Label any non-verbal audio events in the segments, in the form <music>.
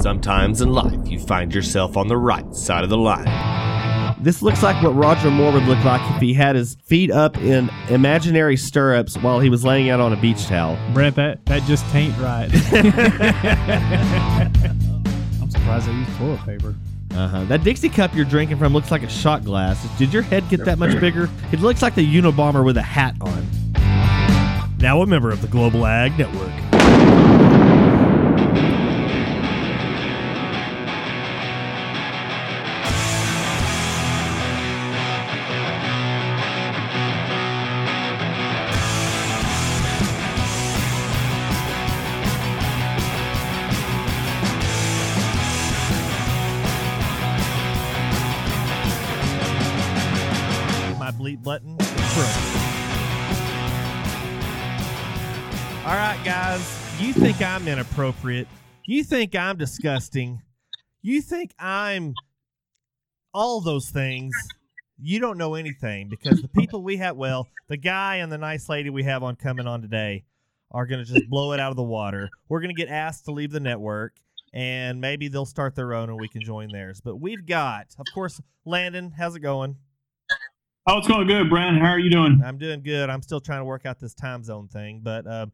Sometimes in life, you find yourself on the right side of the line. This looks like what Roger Moore would look like if he had his feet up in imaginary stirrups while he was laying out on a beach towel. Brent, that, that just taint right. <laughs> I'm surprised they used toilet paper. Uh-huh. That Dixie cup you're drinking from looks like a shot glass. Did your head get that much bigger? It looks like the Unabomber with a hat on. Now a member of the Global Ag Network. Inappropriate. You think I'm disgusting. You think I'm all those things. You don't know anything because the people we have, well, the guy and the nice lady we have on coming on today are going to just blow it out of the water. We're going to get asked to leave the network and maybe they'll start their own and we can join theirs. But we've got, of course, Landon. How's it going? Oh, it's going good, Brent. How are you doing? I'm doing good. I'm still trying to work out this time zone thing, but um,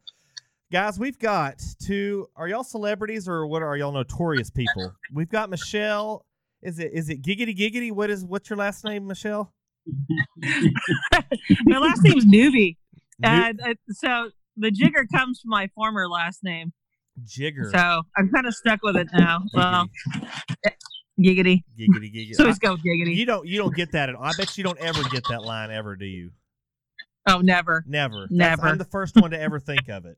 guys, we've got two. Are y'all celebrities or what? Are y'all notorious people? We've got Michelle. Is it is it giggity giggity? What is what's your last name, Michelle? <laughs> my last name's Newbie, New- and uh, so the jigger comes from my former last name. Jigger. So I'm kind of stuck with it now. Well, giggity. giggity giggity. So let's go giggity. you don't you don't get that. At, all. I bet you don't ever get that line ever, do you? oh, never. Never. That's- Never. I'm the first one to ever think of it.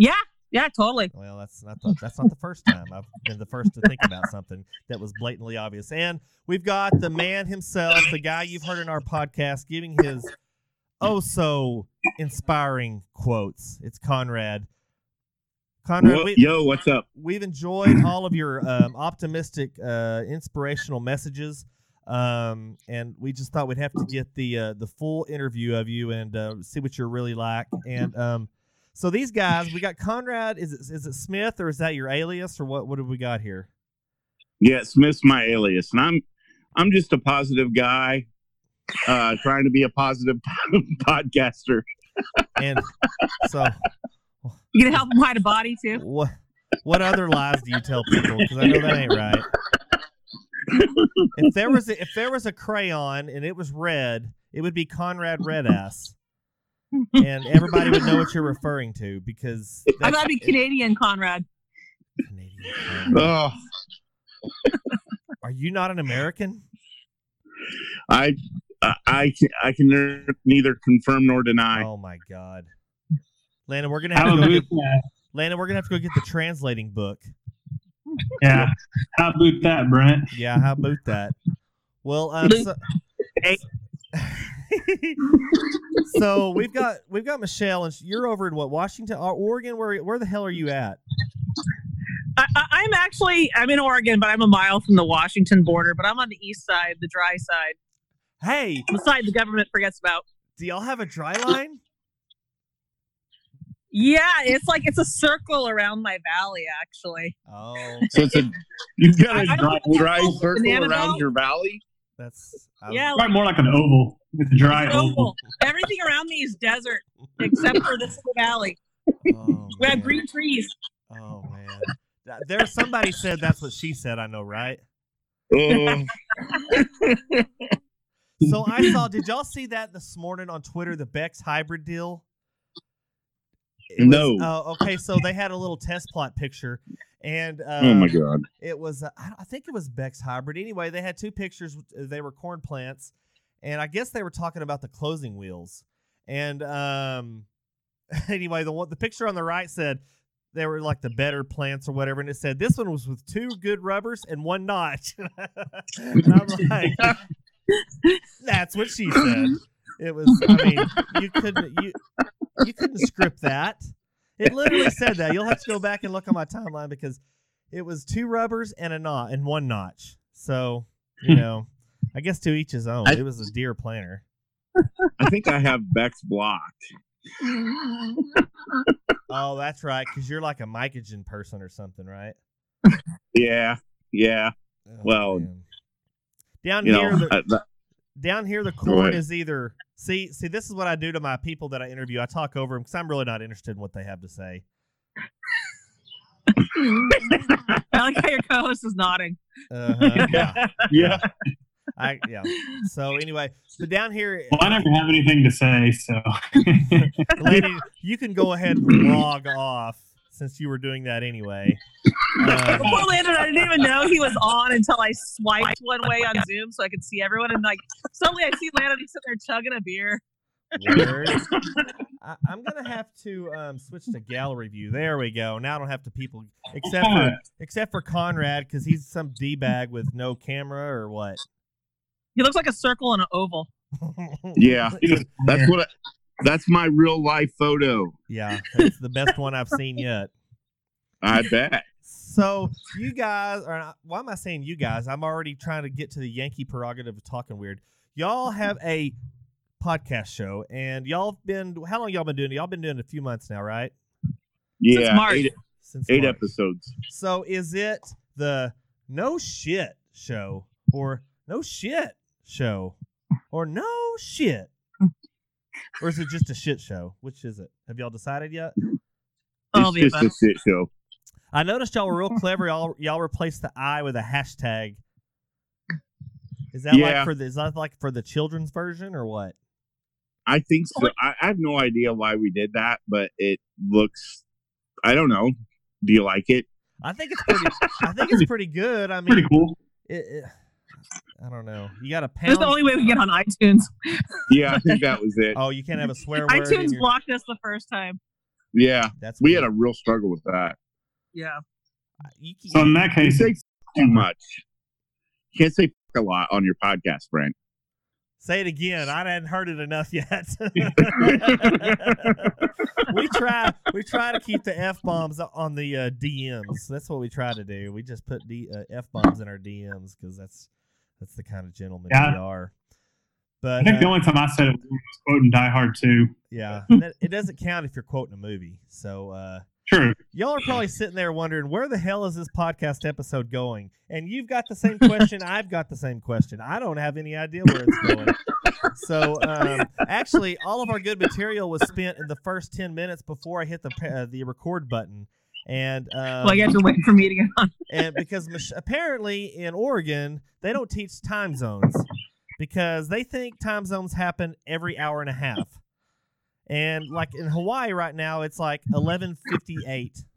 Yeah, yeah, totally. Well, that's not the, that's not the first time I've been the first to think about something that was blatantly obvious. And we've got the man himself, the guy you've heard in our podcast, giving his oh so inspiring quotes. It's Conrad. Conrad, Whoa, we, yo, what's up? we've enjoyed all of your um, optimistic, uh, inspirational messages. Um, and we just thought we'd have to get the uh, the full interview of you and uh, see what you're really like. And um, so these guys, we got Conrad. Is it is it Smith or is that your alias or what? What have we got here? Yeah, Smith's my alias, and I'm I'm just a positive guy, uh, trying to be a positive <laughs> podcaster. And so, <laughs> You gonna help him hide a body too? what what other lies do you tell people? Because I know that ain't right. If there was a, if there was a crayon and it was red, it would be Conrad Redass, and everybody would know what you're referring to because <laughs> I'm that's- gonna be Canadian, Conrad. Canadian Conrad. Oh, <laughs> Are you not an American? I I I can, I can ner- neither confirm nor deny. Oh my god. Landon, we're gonna have to go get. Landon, we're gonna have to go get the translating book. <laughs> Yeah. How about that, Brent? Yeah, how about that? Well, um, so, <laughs> so <laughs> we've got we've got Michelle, and you're over in what Washington, Oregon? Where where the hell are you at? I, I, I'm actually I'm in Oregon, but I'm a mile from the Washington border. But I'm on the east side, the dry side, Hey, the side the government forgets about. do y'all have a dry line? Yeah, it's like it's a circle around my valley, actually. Oh, So it's a you've got I- a I dry, dry circle around your valley. that's I- Yeah, Probably more like an oval. It's a dry It's oval. oval. <laughs> Everything around me is desert except for this valley. Oh, We have green trees. Oh man, Th- there's somebody said that's what she said. I know, right? Oh, <laughs> So I saw. Did y'all see that this morning on Twitter? The Beck's hybrid deal. Was- No. Oh, okay. So they had a little test plot picture, and uh, oh my god. it was. Uh, I think it was Beck's hybrid. Anyway, they had two pictures. They were corn plants, and I guess they were talking about the closing wheels. And um, <laughs> anyway, the one the picture on the right said they were like the better plants or whatever, and it said this one was with two good rubbers and one notch. <laughs> and I'm like, <laughs> that's what she said. It was. I mean, you couldn't you you couldn't script that. It literally said that. You'll have to go back and look on my timeline because it was two rubbers and a knot and one notch. So you know, I guess to each his own. I- it was a Deere planter. I think I have Beck's blocked. <laughs> Oh, that's right, because you're like a mycogen person or something, right? Yeah, yeah. Oh, Well, man. down here, know, the, uh, that- down here, the corn is either see see. This is what I do to my people that I interview. I talk over them because I'm really not interested in what they have to say. <laughs> I like how your co-host is nodding. Uh-huh, <laughs> yeah, Yeah. I yeah. So anyway, but down here, Well, I never have anything to say, so. <laughs> lady, you can go ahead and log off since you were doing that anyway. Uh, <laughs> Poor Landon, I didn't even know he was on until I swiped one way on Zoom so I could see everyone. And like suddenly I see Landon, he's sitting there chugging a beer. Word. <laughs> I, I'm gonna have to um, switch to gallery view. There we go. Now I don't have to people except for except for Conrad because he's some d bag with no camera or what. He looks like a circle and an oval. <laughs> yeah, that's what. I, that's my real life photo. yeah, it's the best one I've seen yet. I bet. So you guys are. Not, why am I saying you guys? I'm already trying to get to the Yankee prerogative of talking weird. Y'all have a podcast show, and y'all have been. How long y'all been doing? it? Y'all been doing it a few months now, right? Yeah, Since March. eight, Since eight March. episodes. So is it the no shit show or no shit show or no shit? Or is it just a shit show? Which is it? Have y'all decided yet? It's just above. a shit show. I noticed y'all were real <laughs> clever. Y'all y'all replaced the I with a hashtag. Is that Yeah. like for the is that like for the children's version or what? I think so. I, I have no idea why we did that, but it looks. I don't know. Do you like it? I think it's pretty. I think it's <laughs> pretty good. I mean, Pretty cool. it, it, I don't know. You got a That's pound. the only way we get on iTunes. Yeah, I think that was it. <laughs> oh, you can't have a swear word. iTunes your- blocked us the first time. Yeah, That's we weird. had a real struggle with that. Yeah. You can- So in that You case, say too much. You can't say a lot on your podcast, Brent. Say it again. I hadn't heard it enough yet. <laughs> we try. We try to keep the f bombs on the uh, DMs. That's what we try to do. We just put the uh, f bombs in our DMs because that's that's the kind of gentleman Yeah. we are. But I think the uh, only time I said it was quoting Die Hard too. yeah, <laughs> that- it doesn't count if you're quoting a movie. So uh, True. y'all are probably sitting there wondering where the hell is this podcast episode going? And you've got the same question. I've got the same question. I don't have any idea where it's going. So um, actually, all of our good material was spent in the first ten minutes before I hit the uh, the record button, and um, well, you have to wait for me to get on. and because <laughs> Mich- apparently in Oregon they don't teach time zones because they think time zones happen every hour and a half. And like in Hawaii right now, it's like eleven fifty eight. <laughs>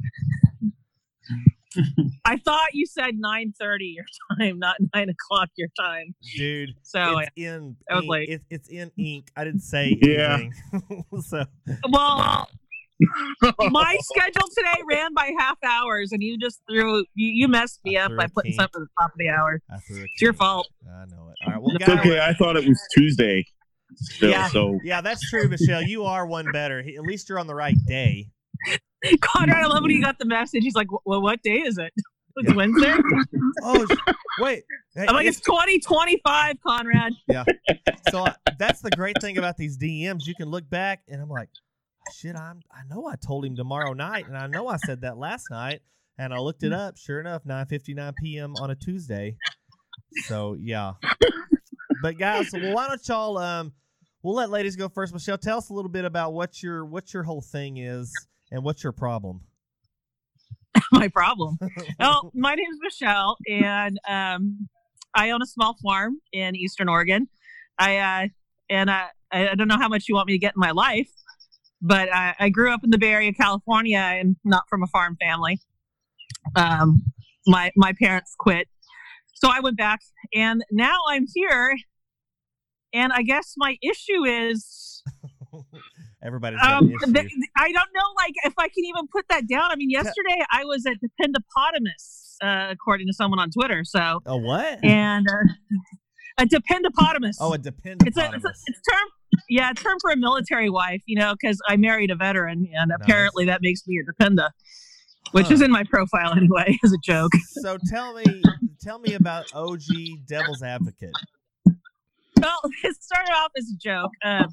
I thought you said 9.30 your time, not 9 o'clock your time. Dude, So, it's in I was ink. like- It, it's in ink. I didn't say Yeah. anything. <laughs> so well, my schedule today ran by half hours, and you just threw, you, you messed me up by putting something at the top of the hour. I threw a It's your fault. I know it. All right, well, It's guys, okay. I thought it was Tuesday. Still, Yeah. so yeah, that's true, Michelle. You are one better. At least you're on the right day. <laughs> Conrad, I love when he got the message. He's like, well, what day is it? <laughs> It's Yeah. Wednesday? <laughs> Oh, wait. Hey, I'm like, it's- it's 2025, Conrad. Yeah. So I, that's the great thing about these DMs. You can look back, and I'm like, shit. I'm. I know I told him tomorrow night, and I know I said that last night, and I looked it up. Sure enough, 9:59 p.m. on a Tuesday. So yeah. But guys, well, why don't y'all um, we'll let ladies go first. Michelle, tell us a little bit about what your what your whole thing is and what's your problem. <laughs> my problem. <laughs> Oh, my name is Michelle, and um, I own a small farm in Eastern Oregon. I uh, and I, I don't know how much you want me to get in my life, but I, I grew up in the Bay Area, California, and not from a farm family. Um, my my parents quit, so I went back, and now I'm here. And I guess my issue is <laughs> Everybody's got um, th- I don't know, like if I can even put that down. I mean, yesterday I was at Dependopotamus, uh, according to someone on Twitter. So, a what? and uh, a Dependopotamus. oh, a dependent. it's a, it's a it's term. Yeah, a term for a military wife. You know, because I married a veteran, and apparently that makes me a dependa, which Huh. is in my profile <laughs> anyway, as a joke. so tell me, tell me about OG Devil's Advocate. Well, <laughs> it started off as a joke. Uh,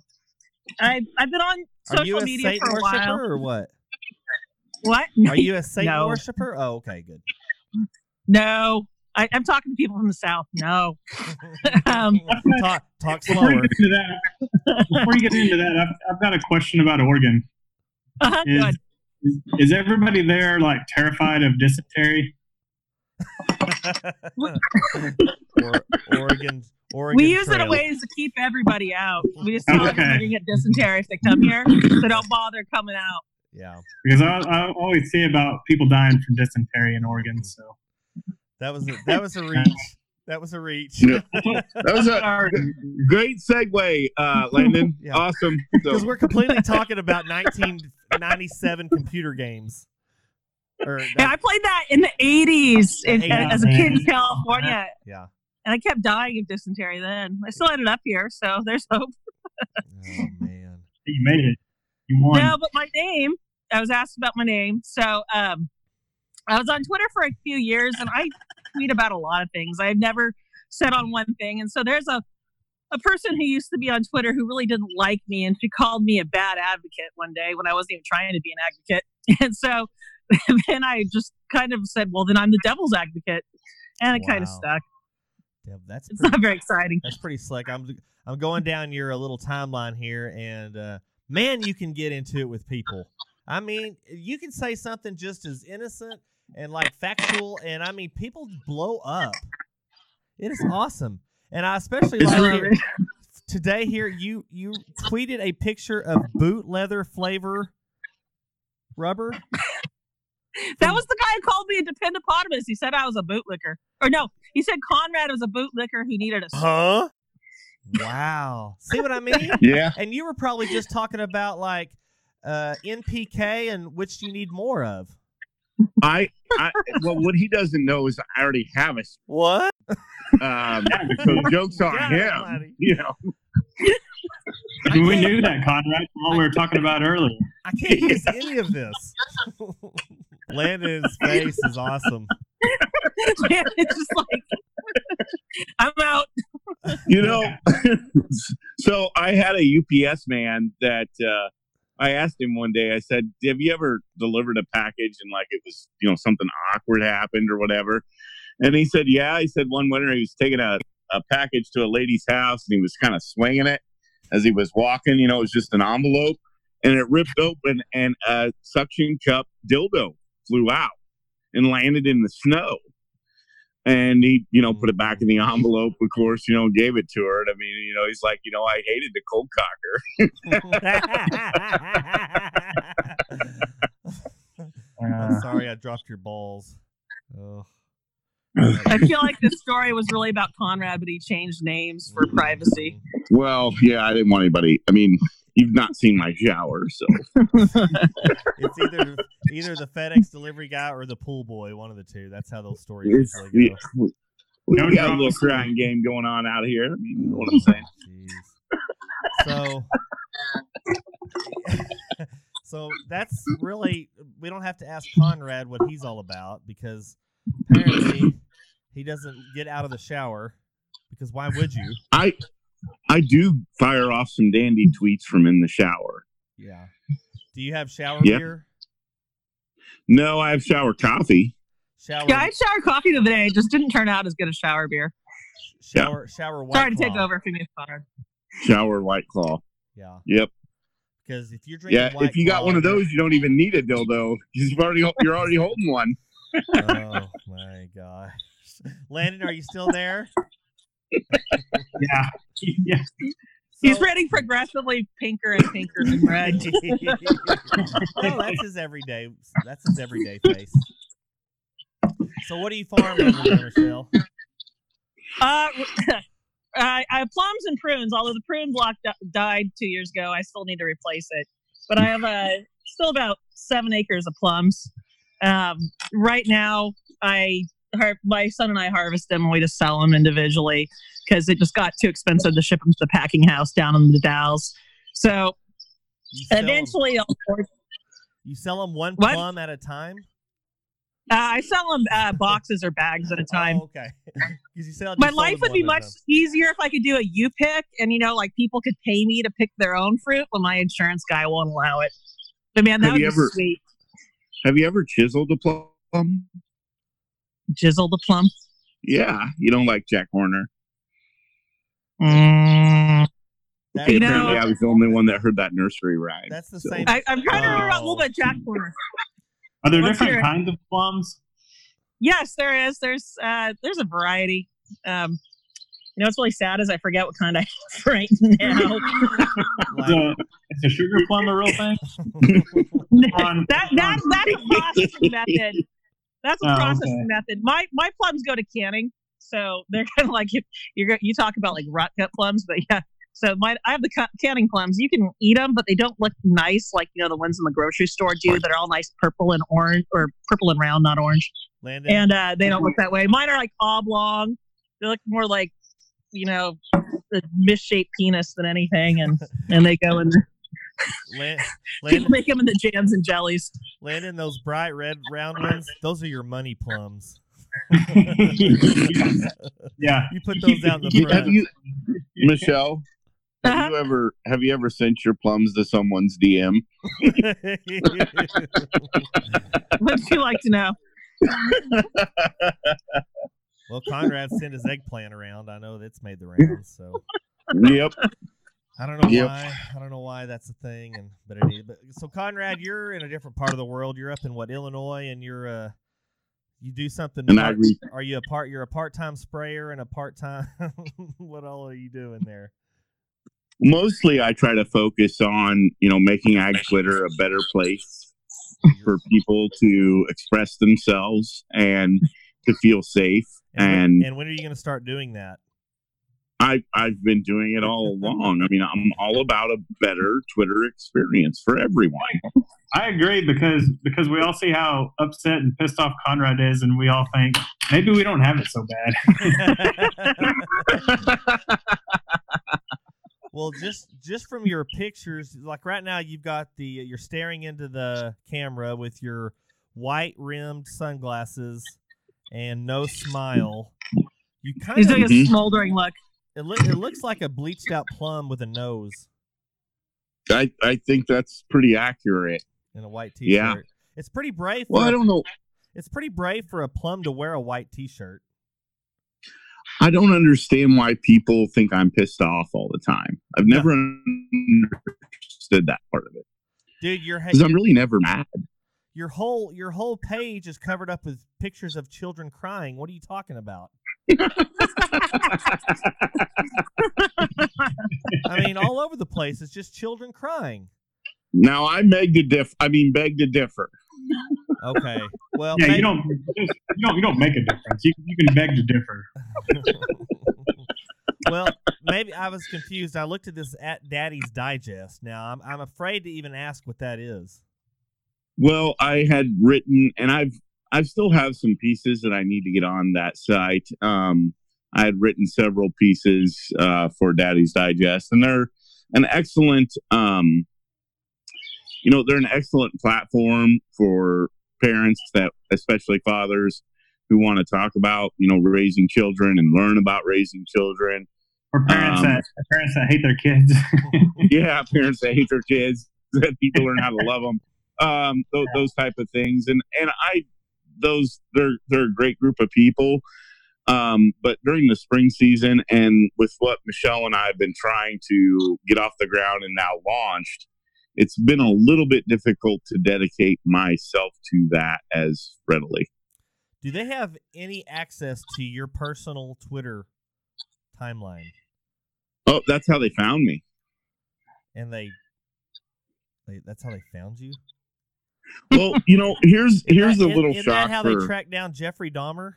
I I've been on Are you social a media for a worshiper while. or what? What? <laughs> Are you a Satan No. worshiper? Oh, okay, good. No, I, I'm talking to people from the south. No. <laughs> um, talk talk Before slower. you get into that, before you get into that, I've, I've got a question about Oregon. uh, Is, is, is everybody there like terrified of dysentery? <laughs> or, Oregon. Oregon. We use it Trail. a ways to keep everybody out. We just tell Okay. everybody to get dysentery if they come here, so don't bother coming out. Yeah, Because I, I always see about people dying from dysentery in Oregon. So that was a, <laughs> that was a reach. That was a reach. Yeah. <laughs> That was a <laughs> great segue, uh, Landon. Yeah. Awesome. Because So, we're completely talking about 1997 computer games. Or Yeah, I played that in the 80s in, Yeah, as a kid in man. California, yeah. and I kept dying of dysentery then. I still ended up here, so there's hope. Oh man. you made it. You won. No, but my name, I was asked about my name. So um, I was on Twitter for a few years and I tweet about a lot of things. I've never said on one thing. And so there's a, a person who used to be on Twitter who really didn't like me and she called me a bad advocate one day when I wasn't even trying to be an advocate. <laughs> And so <laughs> then I just kind of said, well, then I'm the devil's advocate. And it kind of stuck. Yeah, that's It's pretty, not very exciting. that's pretty slick. I'm I'm going down your uh, little timeline here, and uh, man, you can get into it with people. I mean, you can say something just as innocent and like factual, and I mean, people blow up. It is awesome, and I especially It's like really- it. today here you you tweeted a picture of boot leather flavor rubber. That was the guy who called me a dependopotamus. He said I was a bootlicker. Or no, he said Conrad was a bootlicker who needed a Huh? Wow. See what I <laughs> mean? yeah. And you were probably just talking about like uh, NPK and which you need more of? I, I, well, what he doesn't know is I already have a, <laughs> What? um, so the joke's on God him. almighty. You know, <laughs> we knew that, Conrad, from what we were talking about earlier. I can't use any of this. <laughs> Landon's face is awesome. Man, it's just like I'm out. you know. so I had a UPS man that uh, I asked him one day. I said, "Have you ever delivered a package and like it was, you know, something awkward happened or whatever?" And he said, "Yeah." He said one winter he was taking a, a package to a lady's house and he was kind of swinging it as he was walking. You know, it was just an envelope and it ripped open and a suction cup dildo flew out and landed in the snow. And he, you know, put it back in the mm-hmm. envelope, of course, you know, gave it to her. And I mean, you know, he's like, you know, I hated the cold cocker. I'm <laughs> sorry I dropped your balls. Oh. <laughs> I feel like this story was really about Conrad, but he changed names for privacy. Well, yeah, I didn't want anybody. I mean, you've not seen my shower, so <laughs> It's either either the FedEx delivery guy or the pool boy, one of the two. That's how those stories it's, usually go. yeah, we No we got a little crying game going on out here. I mean, you know what I'm saying? Jeez. So, <laughs> so that's really we don't have to ask Conrad what he's all about because apparently he doesn't get out of the shower because why would you? I I do fire off some dandy hmm. tweets from in the shower. Yeah. Do you have shower Yeah. beer? No, I have shower coffee. Shower Yeah, I had shower coffee the other day. It just didn't turn out as good as shower beer. shower shower white Sorry to take Claw. over for me, Conrad. Shower white claw. Yeah. Yep. Because if you're drinking Yeah. White If you got one of those, you don't even need a dildo. <laughs> You've already you're already holding one. <laughs> oh my gosh. Landon, are you still there? <laughs> Yeah. Yeah. <laughs> He's So- getting progressively pinker and pinker than red. no, <laughs> that's his everyday. That's his everyday face. So, what do you farm over there, Michelle? Uh, <laughs> I, I have plums and prunes. Although the prune block di- died two years ago, I still need to replace it. But I have uh, still about seven acres of plums. Um, right now, I har- my son and I harvest them and we just sell them individually because it just got too expensive to ship them to the packing house down in the Dalles. So You eventually, I'll, uh, you sell them one What? plum at a time. I sell them uh, boxes or bags at a <laughs> time. Oh, okay. <laughs> 'Cause you sell- you my life would be one at a much time. easier if I could do a U pick and you know, like people could pay me to pick their own fruit, but my insurance guy won't allow it. But man, that Have would be ever- sweet. Have you ever chiseled a plum? Jizzle the plum. Yeah, you don't like Jack Horner. Mm, Okay, You know- apparently I was the only one that heard that nursery rhyme. That's the So- same. I, I'm trying to remember a little bit Jack Corner. Are there Let's different it. kinds of plums? Yes, there is. There's uh, there's a variety. Um, you know, what's really sad is I forget what kind I have <laughs> right now. <laughs> Like, The, is a sugar plum a real thing? On- <laughs> that that that's a processing method. That's a Oh, processing okay. method. My my plums go to canning, so <laughs> they're kind of like if you're you talk about like rot cut plums, but yeah. So my I have the ca- canning plums. You can eat them, but they don't look nice like you know the ones in the grocery store do. That are all nice purple and orange or purple and round, not orange. Landon, And uh, they don't look that way. Mine are like oblong. They look more like you know a misshaped penis than anything, and and they go in. <laughs> The, Lan- <laughs> people make them into jams and jellies. Landon, those bright red round ones, those are your money plums. <laughs> yeah. You put those out in the have front. you, Michelle? Have Uh-huh. you ever have you ever sent your plums to someone's DM? <laughs> What'd you like to know? well, Conrad sent his eggplant around. I know that's made the rounds. So yep. I don't know Yep. why. I don't know why that's a thing, and but it is. But so Conrad, you're in a different part of the world. You're up in what Illinois, and you're uh, you do something. And part- I agree. Are you a part? You're a part time sprayer and a part time. <laughs> what all are you doing there? Mostly, I try to focus on you know making Ag Twitter a better place for people to express themselves and to feel safe. And, when- And and when are you going to start doing that? I I've been doing it all along. I mean, I'm all about a better Twitter experience for everyone. I agree because because we all see how upset and pissed off Conrad is, and we all think maybe we don't have it so bad. <laughs> well, just just from your pictures, like right now, you've got the you're staring into the camera with your white rimmed sunglasses and no smile. You kind He's of doing a Mhm. smoldering look. It, loo- it looks like a bleached out plum with a nose I I think that's pretty accurate. and a white t-shirt. Yeah. It's pretty brave. For Well, I a- don't know. It's pretty brave for a plum to wear a white t-shirt. I don't understand why people think I'm pissed off all the time. I've never understood that part of it Dude, your because I'm really never mad. your whole your whole page is covered up with pictures of children crying. What are you talking about? I mean, all over the place. It's just children crying. Now I beg to diff. I mean, beg to differ. Okay. Well, yeah, maybe- you don't you don't you don't make a difference. You, you can beg to differ. <laughs> well, maybe I was confused. I looked at this at Daddy's Digest. Now I'm I'm afraid to even ask what that is. Well, I had written, and I've I still have some pieces that I need to get on that site. Um, I had written several pieces uh, for Daddy's Digest, and they're an excellent, um, you know, they're an excellent platform for parents that, especially fathers, who want to talk about, you know, raising children and learn about raising children. Or parents Um, that parents that hate their kids. <laughs> yeah, parents that hate their kids, <laughs> that people learn how to love them, um, those, those type of things. And and I, those they're they're a great group of people. Um, but during the spring season, and with what Michelle and I have been trying to get off the ground and now launched, it's been a little bit difficult to dedicate myself to that as readily. Do they have any access to your personal Twitter timeline? Oh, that's how they found me. And they, they that's how they found you. Well, you know, here's here's Isn't a that- little isn't shock that how for they tracked down Jeffrey Dahmer?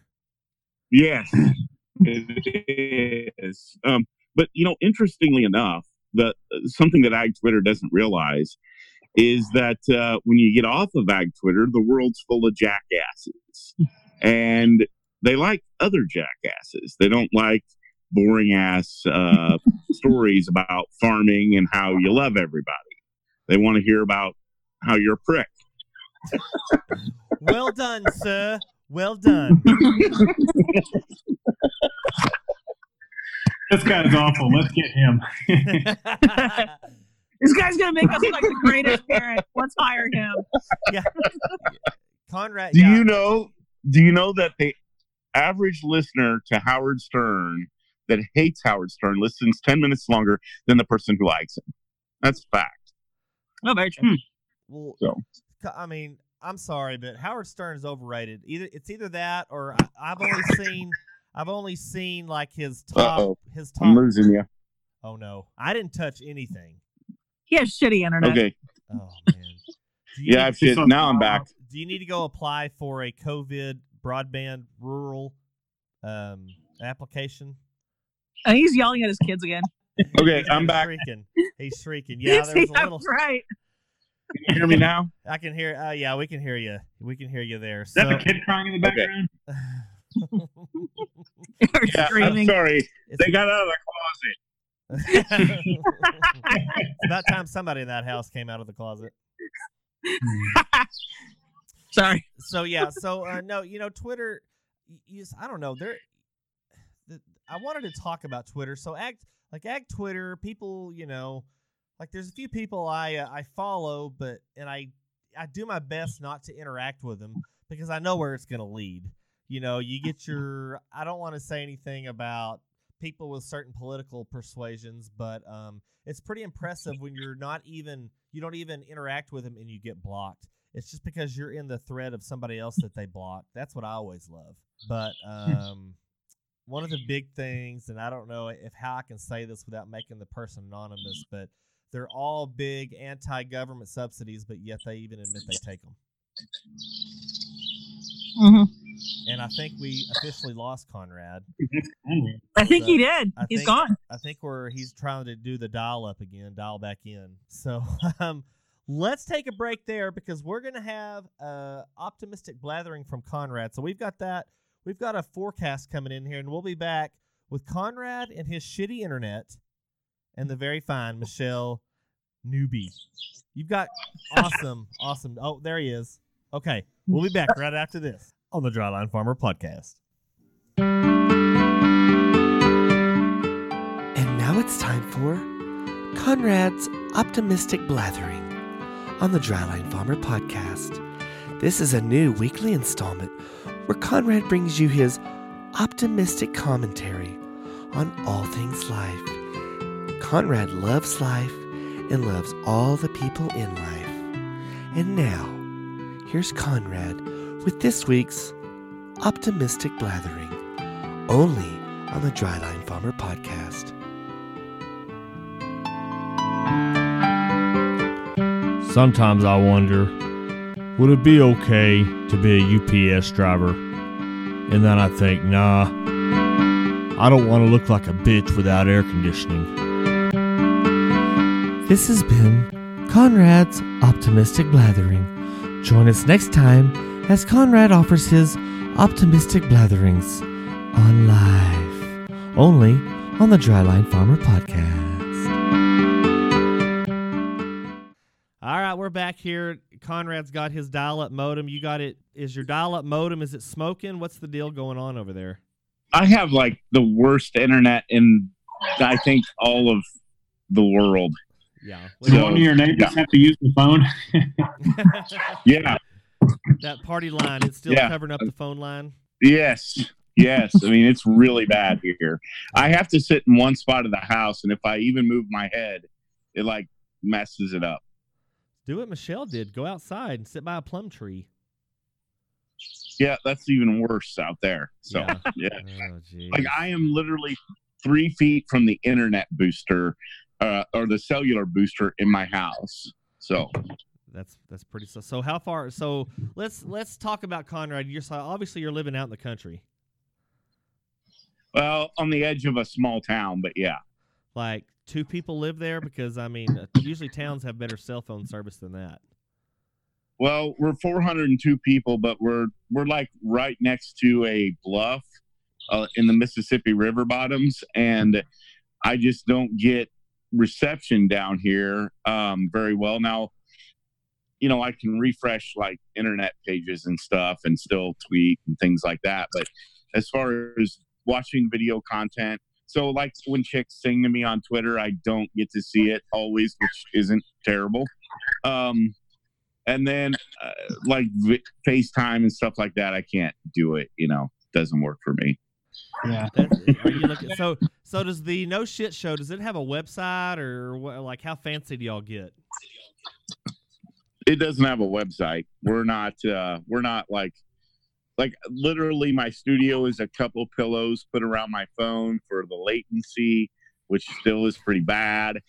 Yes, <laughs> it is. Um, but you know, interestingly enough, the something that Ag Twitter doesn't realize is that uh, when you get off of Ag Twitter, the world's full of jackasses, and they like other jackasses. They don't like boring ass uh, <laughs> stories about farming and how you love everybody. They want to hear about how you're a prick. Well done, sir. Well done. <laughs> this guy's awful. Let's get him. <laughs> This guy's gonna make us look like the greatest parent. Let's hire him. Conrad. Do yeah. you know? Do you know that the average listener to Howard Stern that hates Howard Stern listens 10 minutes longer than the person who likes him. That's a fact. Oh, very true. Well, So. C- I mean, I'm sorry, but Howard Stern is overrated. Either it's either that or I, I've only <laughs> seen I've only seen like his top Uh-oh. his I'm losing you. Oh no, I didn't touch anything. He has shitty internet. Okay. Oh man. Do you Yeah, need- shit. Now I'm back. Do you need to go apply for a COVID broadband rural um, application? And he's yelling at his kids again. Okay, I'm back. Shrieking. He's shrieking. <laughs> Yeah, there was a Yeah, little. right. Can you hear me now? I can hear. Uh, yeah, we can hear you. We can hear you there. Is that So, the kid crying in the background? <laughs> They're Yeah, I'm sorry. it's, They got out of the closet. <laughs> it's about time somebody in that house came out of the closet. <laughs> Sorry. So yeah, so uh, no, you know, Twitter. y- You, s- I don't know. There, the, I wanted to talk about Twitter. So act like Ag Twitter. People, you know, like there's a few people I uh, I follow, but and I I do my best not to interact with them because I know where it's going to lead. You know, you get <laughs> your. I don't want to say anything about people with certain political persuasions, but um, it's pretty impressive when you're not even you don't even interact with them and you get blocked. It's just because you're in the thread of somebody else that they block. That's what I always love. But um, one of the big things, and I don't know if how I can say this without making the person anonymous, but they're all big anti-government subsidies, but yet they even admit they take them. hmm And I think we officially lost Conrad. <laughs> I think he did. I He's think- gone. I think we're he's trying to do the dial up again, dial back in. So <laughs> um, let's take a break there because we're gonna have uh, optimistic blathering from Conrad. So we've got that. We've got a forecast coming in here, and we'll be back with Conrad and his shitty internet, and the very fine Michelle Newbie. You've got <laughs> awesome, awesome. Oh, there he is. Okay, we'll be back right after this on the Dryline Farmer Podcast. And now it's time for Conrad's Optimistic Blathering on the Dryline Farmer Podcast. This is a new weekly installment where Conrad brings you his optimistic commentary on all things life. Conrad loves life and loves all the people in life. And now, here's Conrad with this week's Optimistic Blathering, only on the Dryline Farmer Podcast. Sometimes I wonder, would it be okay to be a UPS driver? And then I think, nah, I don't want to look like a bitch without air conditioning. This has been Conrad's Optimistic Blathering. Join us next time as Conrad offers his optimistic blatherings on live, only on the Dryline Farmer Podcast. All right, we're back here. Conrad's got his dial-up modem. You got it. Is your dial-up modem? Is it smoking? What's the deal going on over there? I have like the worst internet in, I think, all of the world. Yeah. Did one of your neighbors yeah. have to use the phone? <laughs> <laughs> Yeah. that party line. It's still Yeah. covering up the phone line. Yes. Yes. I mean, it's really bad here. I have to sit in one spot of the house, and if I even move my head, it like messes it up. Do what Michelle did. Go outside and sit by a plum tree. Yeah, that's even worse out there. So, Yeah. yeah. Oh. Like, I am literally three feet from the internet booster uh, or the cellular booster in my house. So, That's that's pretty. So, so how far? So let's let's talk about Conrad. You're so obviously you're living out in the country. well, on the edge of a small town, but yeah. Like two people live there because I mean uh, usually towns have better cell phone service than that. Well, we're 402 people, but we're we're like right next to a bluff uh, in the Mississippi River bottoms, and I just don't get reception down here um, very well. Now, you know, I can refresh like internet pages and stuff, and still tweet and things like that. But as far as watching video content, so like when chicks sing to me on Twitter, I don't get to see it always, which isn't terrible. Um, and then uh, like v- FaceTime and stuff like that, I can't do it. You know, doesn't work for me. Yeah. Are you looking? <laughs> So, so does the No Shit Show? Does it have a website or what, like how fancy do y'all get? It doesn't have a website. We're not. Uh, we're not like. Like literally, my studio is a couple pillows put around my phone for the latency, which still is pretty bad.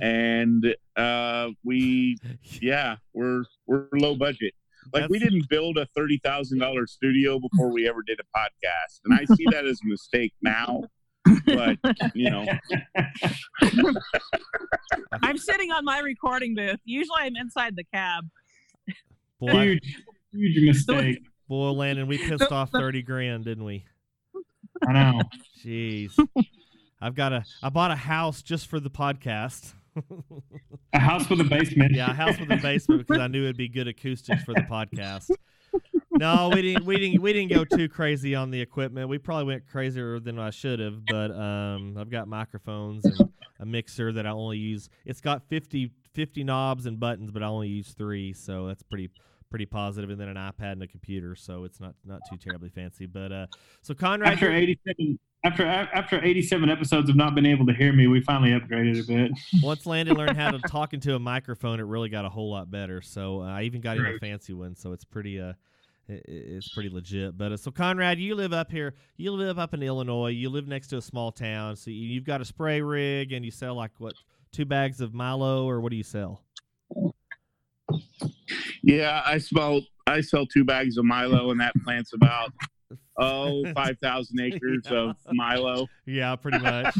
And uh, we, <laughs> yeah, we're we're low budget. Like we didn't build a thirty thousand dollar studio before we ever did a podcast, and I see that as a mistake now. But you know, I'm sitting on my recording booth. Usually I'm inside the cab. Boy, Huge, huge mistake. boy, Landon, we pissed off <laughs> thirty grand, didn't we? I know. Jeez. I've got a. I bought a house just for the podcast. A house with a basement. yeah, a house with a basement because I knew it'd be good acoustics for the podcast. No, we didn't. We didn't. We didn't go too crazy on the equipment. We probably went crazier than I should have. But um, I've got microphones and a mixer that I only use. It's got 50, 50 knobs and buttons, but I only use three, so that's pretty pretty. And then an iPad and a computer, so it's not not too terribly fancy. But uh, so Conrad, After 87, after after 87 episodes of not being able to hear me, we finally upgraded a bit. <laughs> once Landon learned how to talk into a microphone, it really got a whole lot better. So uh, I even got him a fancy one, so it's pretty uh, i- i- it's pretty legit. But uh, so Conrad, you live up here. You live up in Illinois. You live next to a small town, so you've got a spray rig, and you sell like what two bags of Milo, or what do you sell? Yeah, I sell I sell two bags of Milo, and that plant's about oh <laughs> five thousand acres of Milo. Yeah, pretty much.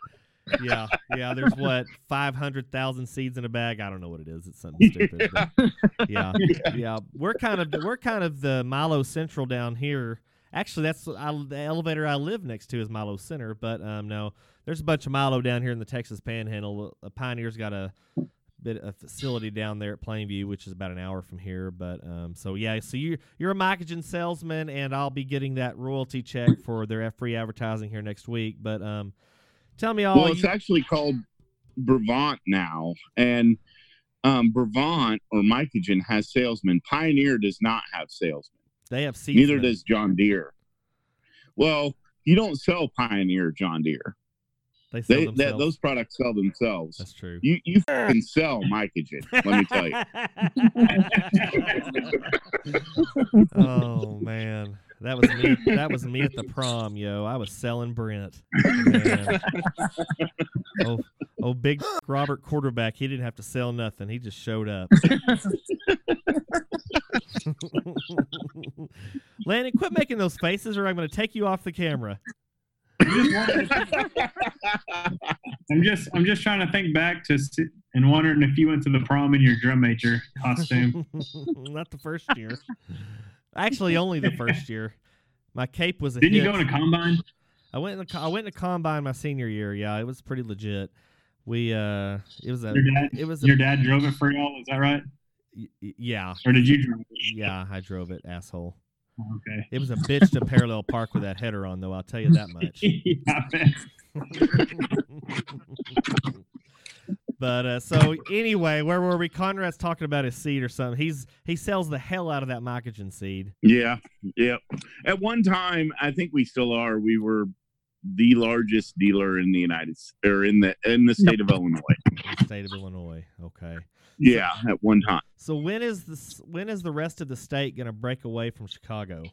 <laughs> yeah, yeah. There's what five hundred thousand seeds in a bag. I don't know what it is. It's something stupid. but- <laughs> yeah, yeah. We're kind of we're kind of the Milo Central down here. Actually, that's I, the elevator I live next to is Milo Center. But um, no, there's a bunch of Milo down here in the Texas Panhandle. Uh, Pioneer's got a bit a facility down there at Plainview, which is about an hour from here. But um, so yeah, so you you're a Mycogen salesman, and I'll be getting that royalty check <clears throat> for their free advertising here next week. But um, tell me all. well, it's you- actually called Brevant now, and um, Brevant or Mycogen has salesmen. Pioneer does not have salesmen. they have. Neither does John Deere. Well, you don't sell Pioneer John Deere. They sell They, that, those products sell themselves. That's true. You you can sell Mycogen. Let me tell you. <laughs> oh man, that was me. That was me at the prom, yo. I was selling Brent. Oh, oh, big Robert quarterback. He didn't have to sell nothing. He just showed up. <laughs> Landon, quit making those faces, or I'm going to take you off the camera. I'm just I'm just trying to think back to and wondering if you went to the prom in your drum major costume. <laughs> Not the first year. Actually, only the first year. My cape was a Didn't you go to a combine? I went in the, I went to a combine my senior year. Yeah, it was pretty legit. We uh, it was a Your dad it was a your dad drove it for y'all. Is that right? y- yeah Or did you drive it? yeah I drove it asshole. Okay. It was a bitch to parallel park with that header on though. I'll tell you that much. <laughs> yeah, <laughs> but uh, so anyway, where were we? Conrad's talking about his seed or something. He's he sells the hell out of that mycogen seed. Yeah, yeah. At one time, I think we still are. We were the largest dealer in the United or in the in the state of Illinois. state of Illinois. Okay. Yeah, at one time. So when is this? When is the rest of the state going to break away from Chicago?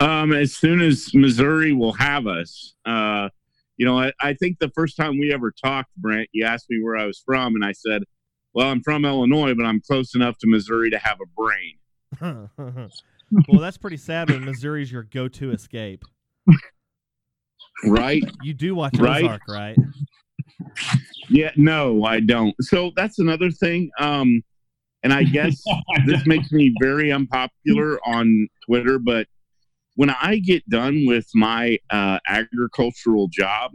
Um, as soon as Missouri will have us, uh, you know, I, I think the first time we ever talked, Brent, you asked me where I was from, and I said, "Well, I'm from Illinois, but I'm close enough to Missouri to have a brain." <laughs> well, that's pretty sad when Missouri's your go-to escape. <laughs> Right? You do watch Right. Ozark, right? Yeah. No, I don't. So that's another thing. Um, and I guess <laughs> this makes me very unpopular on Twitter, but when I get done with my uh, agricultural job,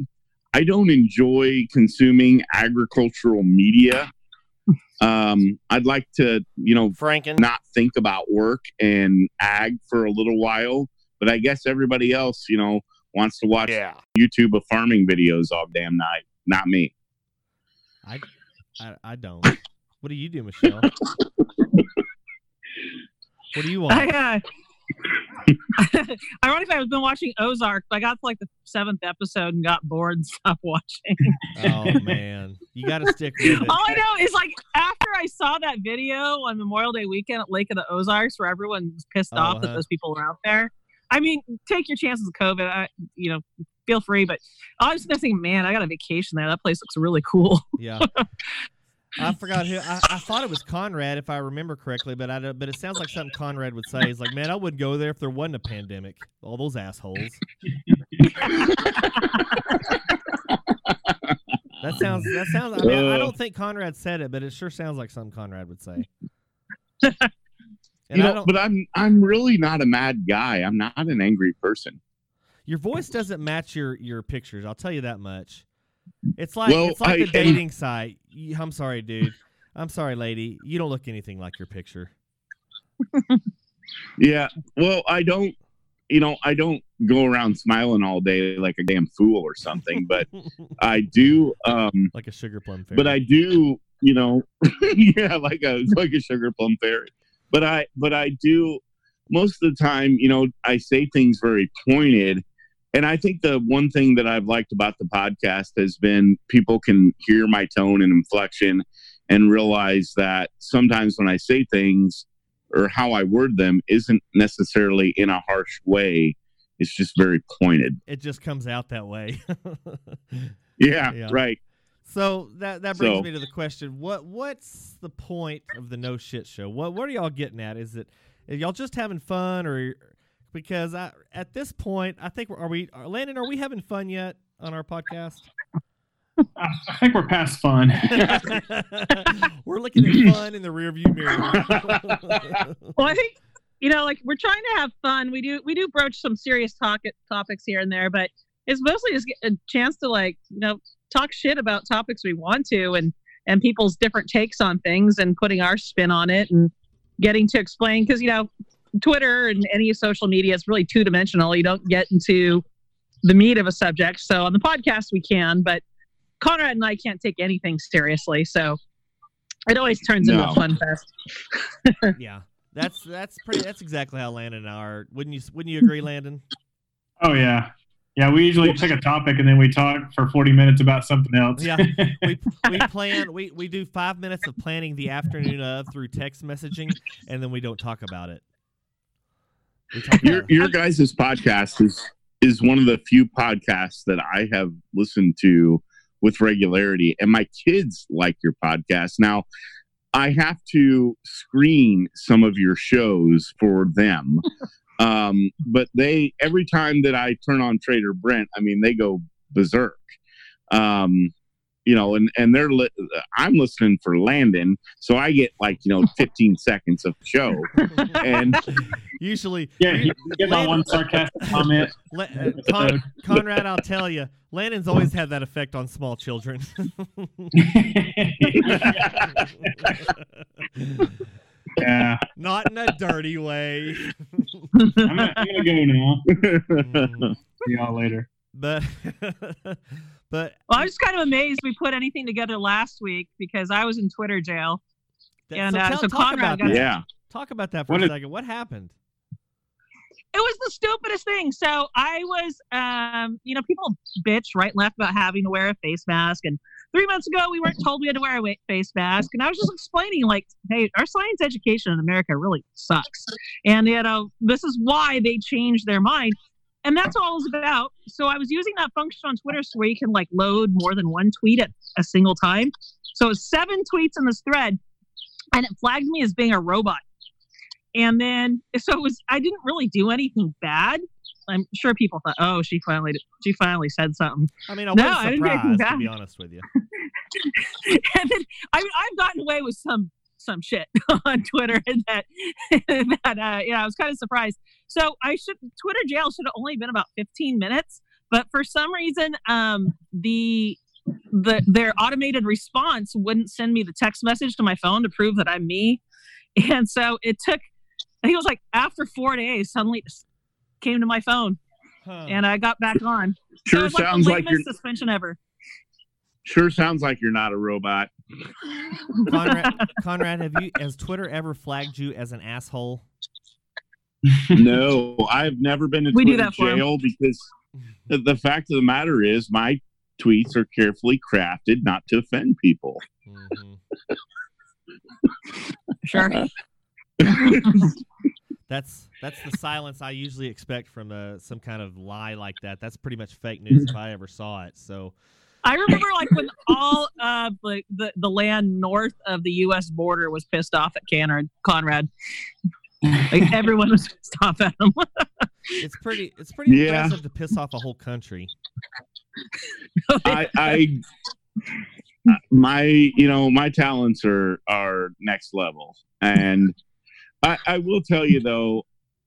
I don't enjoy consuming agricultural media. Um, I'd like to, you know, Franken. not think about work and ag for a little while. But I guess everybody else, you know, wants to watch Yeah. YouTube of farming videos all damn night. Not me. I, I, I don't. <coughs> What do you do, Michelle? what do you want? I, uh, <laughs> Ironically, I've been watching Ozark. But I got to like the seventh episode and got bored and <laughs> stopped watching. Oh man, you got to stick with it. All I know is like after I saw that video on Memorial Day weekend at Lake of the Ozarks, where everyone was pissed Oh, off that uh-huh. those people were out there. I mean, take your chances with COVID. I, you know, feel free. But I was just thinking, man, I got a vacation there. That place looks really cool. <laughs> Yeah. I forgot who. I, I thought it was Conrad, if I remember correctly, but I don't, but it sounds like something Conrad would say. He's like, "Man, I wouldn't go there if there wasn't a pandemic. All those assholes." that sounds. That sounds. I, mean, I don't think Conrad said it, but it sure sounds like something Conrad would say. <laughs> And you know, but I'm I'm really not a mad guy. I'm not an angry person. Your voice doesn't match your your pictures. I'll tell you that much. It's like Well, it's like I- a and- dating site. I'm sorry, dude. I'm sorry, lady. You don't look anything like your picture. <laughs> Yeah. Well, I don't. You know, I don't go around smiling all day like a damn fool or something, but <laughs> I do. Um, like a sugar plum fairy. but I do. You know, <laughs> yeah, like a like a sugar plum fairy. But I but I do most of the time. You know, I say things very pointed. And I think the one thing that I've liked about the podcast has been people can hear my tone and inflection and realize that sometimes when I say things or how I word them isn't necessarily in a harsh way. It's just very pointed. it just comes out that way. <laughs> Yeah, Yeah. right. so that that brings So- me to the question: what what's the point of the no shit show? What what are y'all getting at? Is it are y'all just having fun, or because I at this point I think we're, are we are, Landon? Are we having fun yet on our podcast? I I think we're past fun. <laughs> we're looking at fun in the rearview mirror. <laughs> well, I think you know, like we're trying to have fun. We do we do broach some serious talk topics here and there, but it's mostly just a chance to like you know talk shit about topics we want to and and people's different takes on things and putting our spin on it and getting to explain because you know Twitter and any social media is really two dimensional. You don't get into the meat of a subject. So on the podcast we can, but Conrad and I can't take anything seriously. So it always turns into a fun fest. <laughs> yeah, that's that's pretty. That's exactly how Landon and I are. Wouldn't you? Wouldn't you agree, Landon? Oh yeah, yeah. We usually pick a topic and then we talk for forty minutes about something else. Yeah. <laughs> we we plan we, we do five minutes of planning the afternoon of through text messaging and then we don't talk about it we talk Your your guys' podcast is is one of the few podcasts that I have listened to with regularity, and my kids like your podcast. Now, I have to screen some of your shows for them, <laughs> um, but they every time that I turn on Trader Brent, I mean they go berserk. Um, you know, and and they're li- I'm listening for Landon, so I get like you know <laughs> 15 seconds of show, and <laughs> usually Yeah, he gives on one sarcastic <laughs> comment. La- uh, Con- conrad i'll tell you landon's always had that effect on small children yeah, not in a dirty way I'm gonna, I'm gonna go now. Mm, See y'all later. but but Well, I was kind of amazed we put anything together last week because I was in Twitter jail. that- And, so uh, tell- so talk Conrad about got- that yeah. talk about that for What a is- second what happened It was the stupidest thing. So I was, um, you know, people bitch right and left about having to wear a face mask. And three months ago, we weren't told we had to wear a face mask. And I was just explaining, like, hey, our science education in America really sucks. And, you know, this is why they changed their mind. And that's all it was about. So I was using that function on Twitter so where you can like load more than one tweet at a single time. So it was seven tweets in this thread, and it flagged me as being a robot. And then so it was I didn't really do anything bad. I'm sure people thought, oh, she finally she finally said something. i mean i No, was I didn't get anything surprised to be honest with you <laughs> and then I mean, I've gotten away with some some shit <laughs> on Twitter and <laughs> that that uh, you know I was kind of surprised. So I should Twitter jail should have only been about 15 minutes, but for some reason um the the their automated response wouldn't send me the text message to my phone to prove that I'm me, <laughs> and so it took. I think it was like after four days, suddenly it just came to my phone, Huh. and I got back on. So Sure it's like sounds the like lamest you're suspension ever. Sure sounds like you're not a robot. <laughs> Conrad, Conrad, have you has Twitter ever flagged you as an asshole? no, I've never been to We Twitter that jail because the, the fact of the matter is my tweets are carefully crafted not to offend people. Mhm. Sure. <laughs> That's that's the silence I usually expect from uh, some kind of lie like that. That's pretty much fake news if I ever saw it. So I remember like when all uh like the, the land north of the US border was pissed off at Conrad Conrad. Like <laughs> everyone was pissed off at him. <laughs> it's pretty it's pretty Yeah. impressive to piss off a whole country. <laughs> I, I my you know my talents are are next level and I, I will tell you though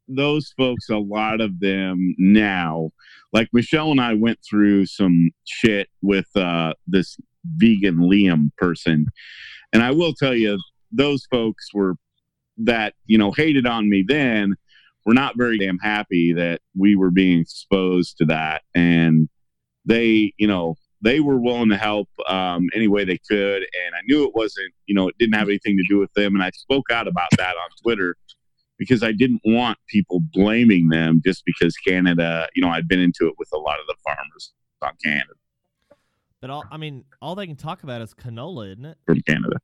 those folks a lot of them now like michelle and i went through some shit with uh this vegan liam person. And i will tell you those folks were that you know hated on me then were not very damn happy that we were being exposed to that. And they you know they were willing to help um, any way they could. And i knew it wasn't you know it didn't have anything to do with them. And i spoke out about that on twitter because i didn't want people blaming them just because canada you know i'd been into it with a lot of the farmers on canada But all I mean, all they can talk about is canola, isn't it? from canada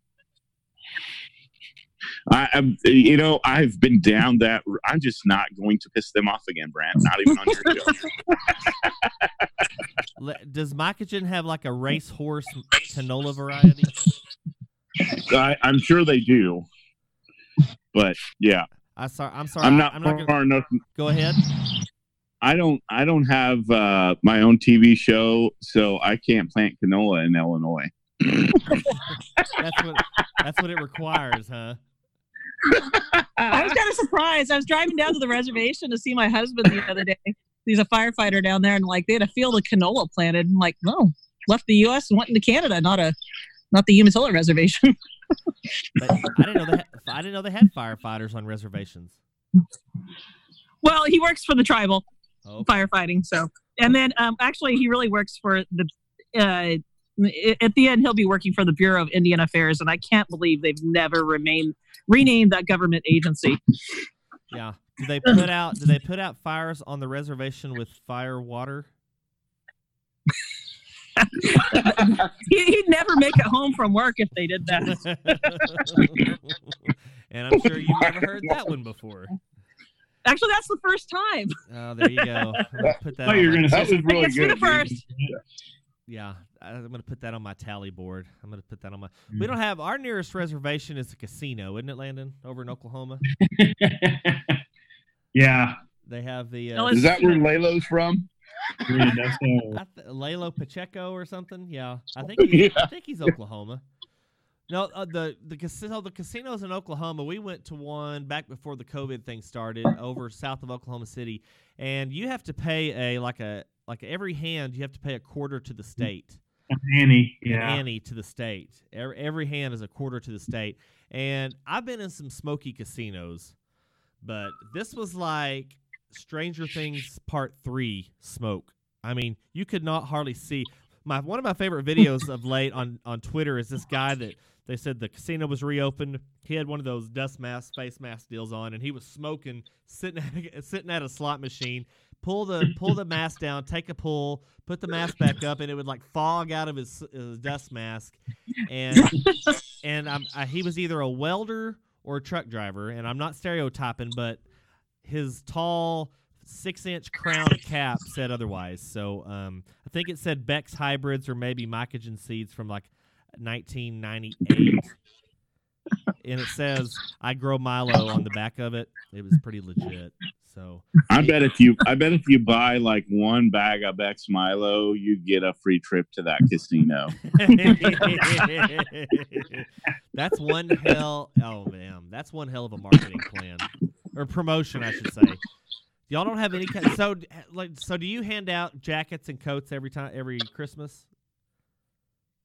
I, I'm, you know, I've been down that. I'm just not going to piss them off again, Brand. Not even on your show. <laughs> <laughs> Does Mycogen have like a racehorse canola variety? I, I'm sure they do, but yeah, I sorry, I'm sorry. I'm not, I'm not gonna far enough. go ahead. I don't. I don't have uh, my own TV show, so I can't plant canola in Illinois. <laughs> That's what that's what it requires, huh? I was kind of surprised. I was driving down to the reservation to see my husband the other day. He's a firefighter down there, and like they had a field of canola planted. I'm like, no, left the U.S. and went into Canada, not a, not the Umatilla reservation. <laughs> But I didn't know they had, I didn't know they had firefighters on reservations. well, he works for the tribal Oh, firefighting. So, and then um, actually, he really works for the. Uh, at the end, he'll be working for the Bureau of Indian Affairs, and I can't believe they've never remained renamed that government agency. yeah. Do they put out do they put out fires on the reservation with fire water? <laughs> He, he'd never make it home from work if they did that. <laughs> and I'm sure you've never heard that one before. Actually, that's the first time. Oh, there you go. <laughs> Put that Oh, you're gonna That say was really It's for the good. first. Yeah, I'm gonna put that on my tally board. I'm gonna put that on my. We don't have our nearest reservation is a casino, isn't it, Landon? Over in Oklahoma, yeah. they have the uh, Is that where Lalo's from? <laughs> Yeah, that's, th- Lalo Pacheco or something. Yeah, I think he's, I think he's Oklahoma. No, uh, the the casino the casinos in Oklahoma. We went to one back before the COVID thing started over south of Oklahoma City, and you have to pay a like a like every hand you have to pay a quarter to the state. Annie. an Yeah. ante to the state. Every, every hand is a quarter to the state. And I've been in some smoky casinos, but this was like Stranger Things Part Three smoke. I mean, you could not hardly see. My one of my favorite videos of late on on Twitter is this guy that they said the casino was reopened. He had one of those dust mask, face mask deals on, and he was smoking, sitting at, <laughs> sitting at a slot machine. Pull the pull the mask down, take a pull, put the mask back up, and it would like fog out of his, his dust mask. And <laughs> and I'm, I, he was either a welder or a truck driver, and I'm not stereotyping, but his tall six inch crown cap said otherwise. So um, I think it said Beck's hybrids or maybe mycogen seeds from like 1998. and it says I grow Milo on the back of it. It was pretty legit. So I bet if you, I bet if you buy like one bag of Beck's Milo, you get a free trip to that casino. <laughs> that's one hell. Oh man, that's one hell of a marketing plan or promotion, I should say. Y'all don't have any kind. So like, so do you hand out jackets and coats every time every Christmas?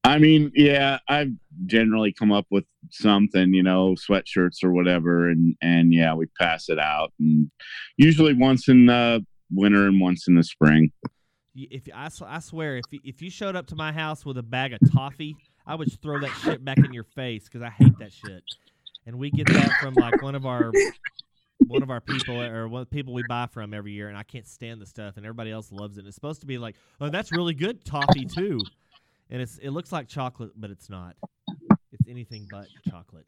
I mean, yeah, I've generally come up with something, you know, sweatshirts or whatever, and and yeah, we pass it out, and usually once in the winter and once in the spring. If I swear, if if you showed up to my house with a bag of toffee, I would throw that shit back in your face because I hate that shit. And we get that from like one of our one of our people or one of the people we buy from every year, and I can't stand the stuff, and everybody else loves it. And it's supposed to be like, oh, that's really good toffee too, and it's it looks like chocolate, but it's not. It's anything but chocolate.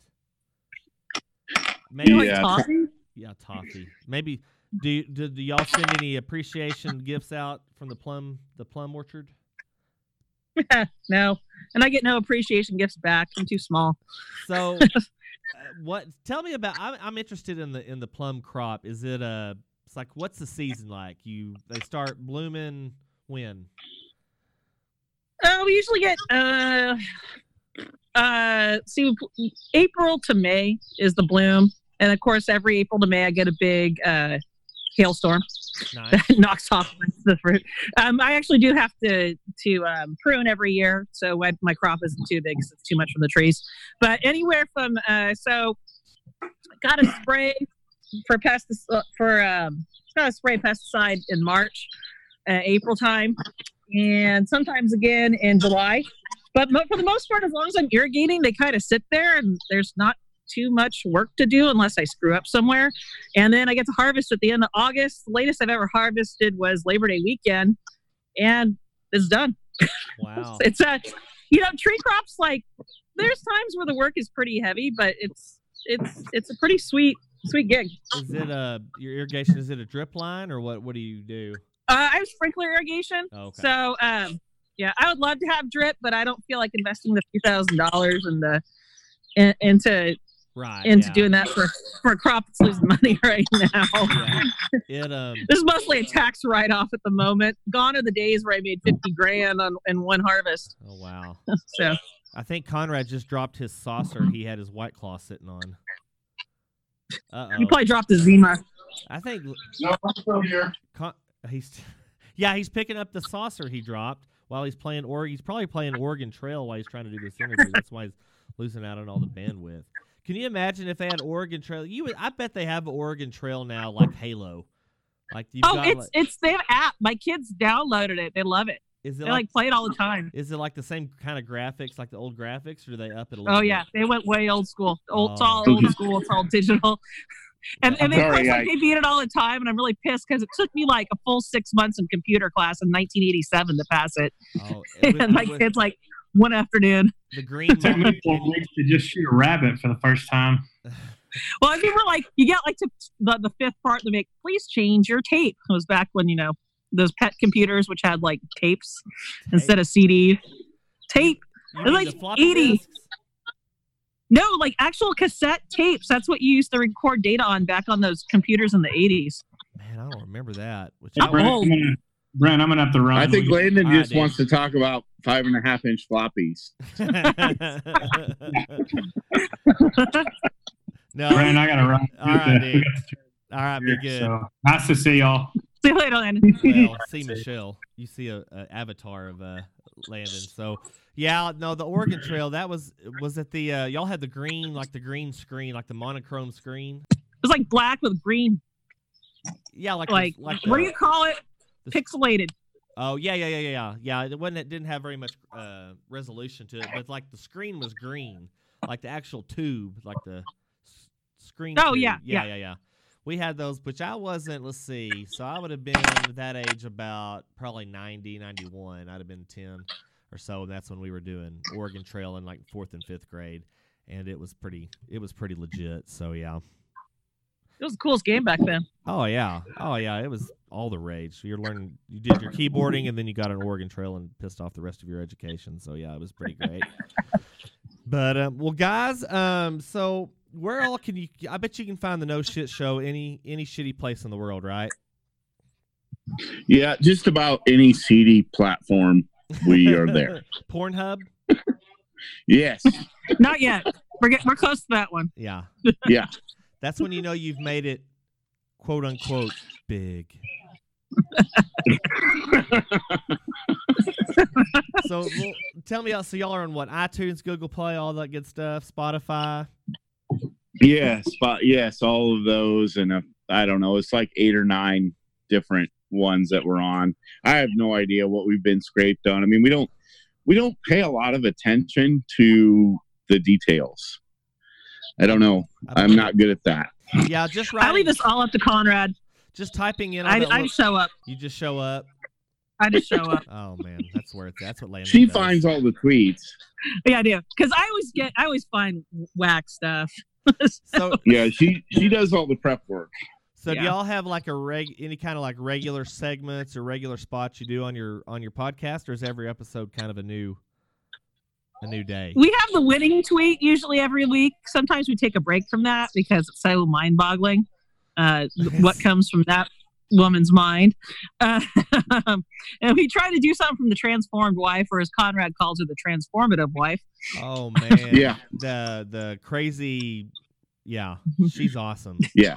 Maybe Yeah, toffee? yeah, toffee. Maybe do you, do, do y'all send any appreciation gifts out from the plum the plum orchard? <laughs> no, and I get no appreciation gifts back. I'm too small. So, <laughs> uh, what? Tell me about. I'm, I'm interested in the in the plum crop. Is it a? It's like what's the season like? You they start blooming when? Uh, we usually get uh, uh, see, April to May is the bloom, and of course, every April to May, I get a big uh, hailstorm <laughs> Nice. that knocks off <laughs> the fruit. Um, I actually do have to to um, prune every year, so my, my crop isn't too big 'cause it's too much from the trees. But anywhere from uh, so, got a spray for pesticide for um, got a spray pesticide in March, uh, April time, and sometimes again in July. But for the most part, as long as I'm irrigating, they kind of sit there, and there's not too much work to do unless I screw up somewhere. And then I get to harvest at the end of August. The latest I've ever harvested was Labor Day weekend, and it's done. Wow. <laughs> It's a, you know, tree crops like there's times where the work is pretty heavy, but it's it's it's a pretty sweet sweet gig. Is it a your irrigation? Is it a drip line or what? What do you do? Uh, I have sprinkler irrigation, Oh, okay. so um, yeah, I would love to have drip, but I don't feel like investing the few thousand dollars in the in, into right. into yeah. doing that for for a crop that's losing money <laughs> right now. Yeah. <laughs> It um. This is mostly a tax write off at the moment. Gone are the days where I made fifty grand on in one harvest. Oh wow. <laughs> So I think Conrad just dropped his saucer he had his white claw sitting on. Uh you oh. probably dropped the Zima. I think No, I'm still here. Con- he's yeah he's picking up the saucer he dropped while he's playing or he's probably playing Oregon Trail while he's trying to do this interview. That's why he's losing out on all the bandwidth. Can you imagine if they had Oregon Trail? You would, I bet they have Oregon Trail now like Halo. Like you've Oh, got it's like, it's their app. My kids downloaded it. They love it. is it They like, like play it all the time. is it like the same kind of graphics like the old graphics or do they up it a little Oh bit? yeah, they went way old school. Old, it's all Oh. old school. It's all digital. <laughs> And and they, Sorry, like, I- they beat it all the time, and I'm really pissed because it took me like a full six months in computer class in 1987 to pass it. Oh, it <laughs> was- and my it was kids like one afternoon. the green It took me four weeks to just shoot a rabbit for the first time. <sighs> Well, if you were like, you get like to the, the fifth part, they make, please change your tape. It was back when, you know, those pet computers, which had like tapes instead of CD. Tape. You They're like the floppy 80. disks? No, like actual cassette tapes. That's what you used to record data on back on those computers in the 80s. Man, I don't remember that. Which I'm old. Gonna, Brent, I'm gonna have to run. I think Landon All right, just wants to talk about five and a half inch floppies. <laughs> no. Brent, I gotta run. All right, We dude. got All right, be good. So nice to see y'all. See you later, Landon. well, see <laughs> Michelle. You see a, a avatar of uh, Landon. So yeah, no, the Oregon Trail. That was was it the uh, y'all had the green like the green screen like the monochrome screen. It was like black with green. Yeah, like Like, like what do you call it? Pixelated. Oh yeah, yeah, yeah, yeah, yeah. Yeah, it wasn't. It didn't have very much uh, resolution to it, but like the screen was green, like the actual tube, like the s- screen. Oh, yeah, yeah, yeah. yeah, yeah. We had those, which I wasn't. Let's see. So I would have been that age about probably 90, 91. I'd have been ten or so, and that's when we were doing Oregon Trail in like fourth and fifth grade, and it was pretty. It was pretty legit. So yeah. It was the coolest game back then. Oh yeah, oh yeah, it was all the rage. So you're learning, you did your keyboarding, and then you got an Oregon Trail and pissed off the rest of your education. So yeah, it was pretty great. <laughs> but um, well, guys, um, so where all can you? I bet you can find the No Shit Show any any shitty place in the world, right? Yeah, just about any CD platform, we are there. <laughs> Pornhub. <laughs> Yes. Not yet. We're get, we're close to that one. Yeah, Yeah. That's when you know you've made it, quote unquote, big. so well, tell me, so y'all are on what? iTunes, Google Play, all that good stuff, Spotify. Yes, but yes, all of those, and uh, I don't know, it's like eight or nine different ones that we're on. I have no idea what we've been scraped on. I mean, we don't we don't pay a lot of attention to the details. I don't know. I I'm believe not good at that. Yeah, just I leave this all up to Conrad. just typing in. I, I show up. you just show up. I just show up. <laughs> Oh man, that's where it's that's what Landon She does. finds all the tweets. Yeah, I do. Because I always get, I always find whack stuff. <laughs> So Yeah, she she does all the prep work. so do y'all have like a reg any kind of like regular segments or regular spots you do on your on your podcast, or is every episode kind of a new a new day? we have the winning tweet usually every week. Sometimes we take a break from that because it's so mind boggling uh, <laughs> what comes from that woman's mind. Uh, <laughs> and we try to do something from the transformed wife, or as Conrad calls her, the transformative wife. Oh man, <laughs> Yeah. the the crazy, yeah, she's awesome. Yeah.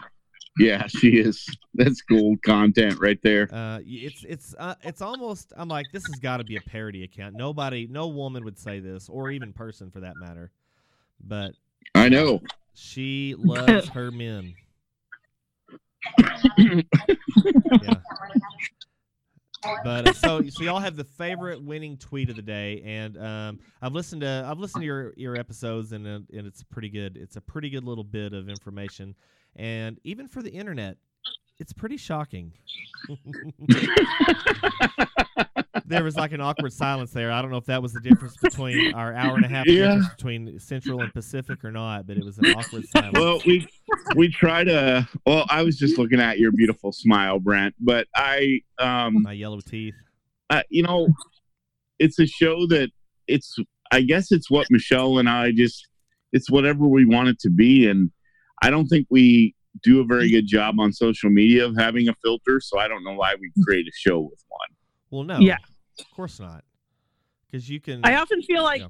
Yeah, she is. That's gold content right there. Uh, it's it's uh, it's almost. I'm like, this has got to be a parody account. Nobody, no woman would say this, or even person for that matter. But I know. she loves her men. <laughs> yeah. But uh, so so y'all have the favorite winning tweet of the day, and um, I've listened to I've listened to your your episodes, and uh, and it's pretty good. It's a pretty good little bit of information, and even for the internet, it's pretty shocking. <laughs> there was like an awkward silence there. I don't know if that was the difference between our hour and a half Yeah. difference between Central and Pacific or not, but it was an awkward silence. Well, we we try to. Well, I was just looking at your beautiful smile, Brent. But I, um, My yellow teeth. uh, you know, it's a show that it's. I guess it's what Michelle and I just. It's whatever we want it to be, and I don't think we do a very mm-hmm. good job on social media of having a filter. So I don't know why we mm-hmm. create a show with one. Well, no. Yeah. Of course not. Because you can. I often feel like, Yeah.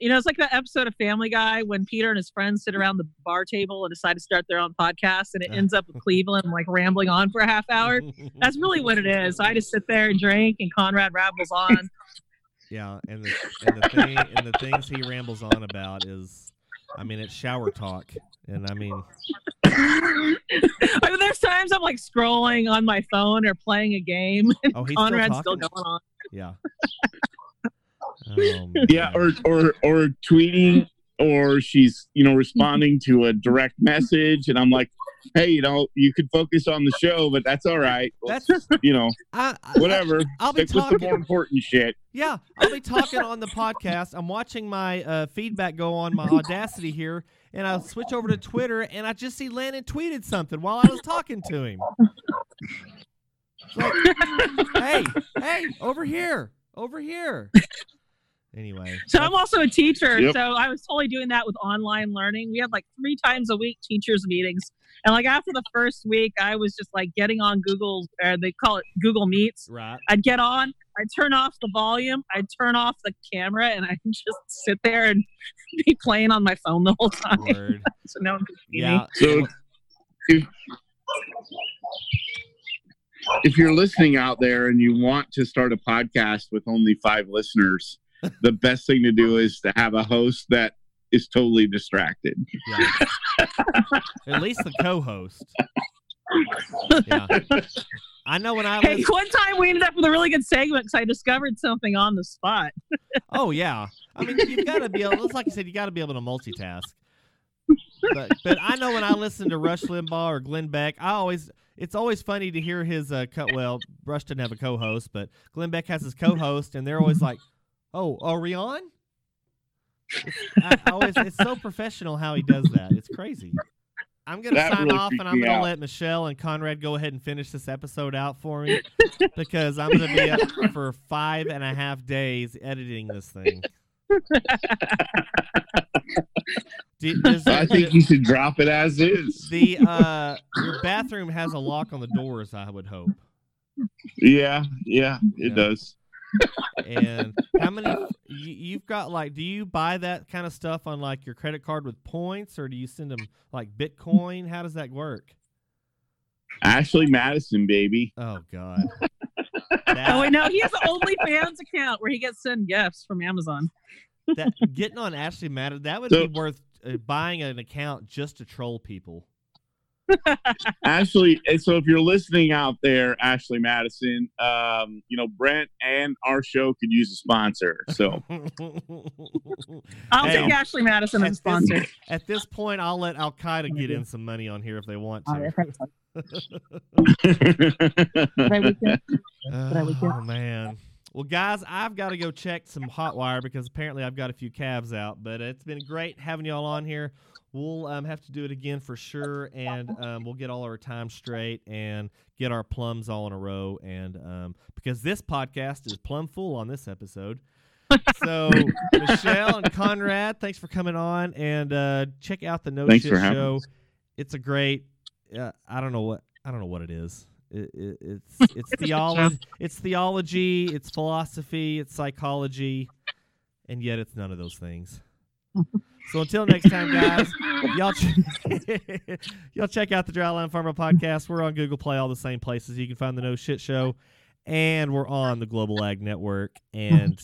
you know, it's like that episode of Family Guy when Peter and his friends sit around the bar table and decide to start their own podcast, and it <laughs> ends up with Cleveland like rambling on for a half hour. That's really what it is. I just sit there and drink, and Conrad rambles on. <laughs> yeah, and the and the thing and the things he rambles on about is, I mean, it's shower talk, and I mean, <laughs> I mean, there's times I'm like scrolling on my phone or playing a game, <laughs> and oh, he's Conrad's still still, talking. going on. Yeah. Oh, <laughs> Yeah, or or or tweeting, or she's you know responding to a direct message, and I'm like, hey, you know, you could focus on the show, but that's all right. that's you know, I, I, whatever. I'll be Stick with the talking. more important shit. Yeah, I'll be talking on the podcast. I'm watching my uh, feedback go on my Audacity here, and I'll switch over to Twitter, and I just see Landon tweeted something while I was talking to him. Like, hey, hey, over here, over here. Anyway, So I'm also a teacher, Yep. so I was totally doing that with online learning. We had like three times a week teachers meetings, and like after the first week, I was just like getting on Google, or uh, they call it Google Meets. right. I'd get on, I'd turn off the volume, I'd turn off the camera, and I'd just sit there and <laughs> be playing on my phone the whole time, Word. <laughs> so no one could see Yeah. me. So if if you're listening out there and you want to start a podcast with only five listeners, <laughs> the best thing to do is to have a host that is totally distracted. Yeah. At least the co-host. Yeah. I know when I Hey, listen. one time we ended up with a really good segment because I discovered something on the spot. <laughs> Oh yeah. I mean, you've got to be able. It's like you said, you got to be able to multitask. But but I know when I listen to Rush Limbaugh or Glenn Beck, I always it's always funny to hear his uh cut. Well, Rush didn't have a co-host, but Glenn Beck has his co-host, and they're always like, "Oh, are we on?" <laughs> It's, I, always it's so professional how he does that. It's crazy. I'm gonna That sign really off, and I'm gonna out. let Michelle and Conrad go ahead and finish this episode out for me because I'm gonna be up <laughs> for five and a half days editing this thing. Do- does I think you should drop it as is. the uh, your bathroom has a lock on the doors. I would hope. Yeah, yeah, it Yeah. does. And how many you, you've got? Like, do you buy that kind of stuff on like your credit card with points, or do you send them like Bitcoin? How does that work? Ashley Madison, baby. Oh God. <laughs> Oh, That, wait, no, he has an OnlyFans account where he gets sent gifts from Amazon. that getting on Ashley madison that would So- be worth uh, buying an account just to troll people. Ashley, so if you're listening out there, Ashley Madison, um, you know Brent and our show could use a sponsor. So <laughs> I'll Hey, take Ashley Madison at as sponsor. This, at this point, I'll let Al Qaeda get in some money on here if they want to. Right, <laughs> I we can- Oh man. Well, guys, I've got to go check some hot wire because apparently I've got a few calves out. But it's been great having y'all on here. We'll um, have to do it again for sure, and um, we'll get all our time straight and get our plums all in a row. And um, because this podcast is plumb full on this episode. <laughs> So Michelle and Conrad, thanks for coming on and uh, check out the No Thanks Shit for Show. us. It's a great. Uh, I don't know what I don't know what it is. It, it, it's <laughs> it's It's a shit theology. It's theology. It's philosophy. It's psychology, and yet it's none of those things. <laughs> So until next time, guys, y'all ch- <laughs> y'all check out the Dryline Farmer podcast. We're on Google Play, all the same places. You can find the No Shit Show, and we're on the Global Ag Network. And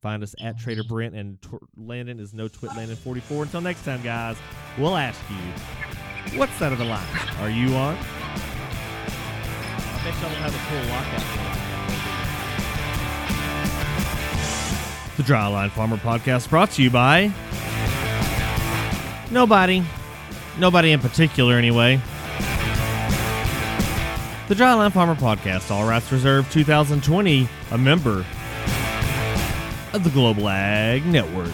find us at Trader Brent and Tw- Landon is No Twit Landon forty four. Until next time, guys, we'll ask you, what side of the line are you on? A full. The Dryline Farmer Podcast brought to you by nobody. Nobody in particular, anyway. The Dryline Farmer Podcast, all rights reserved 2020, a member of the Global Ag Network.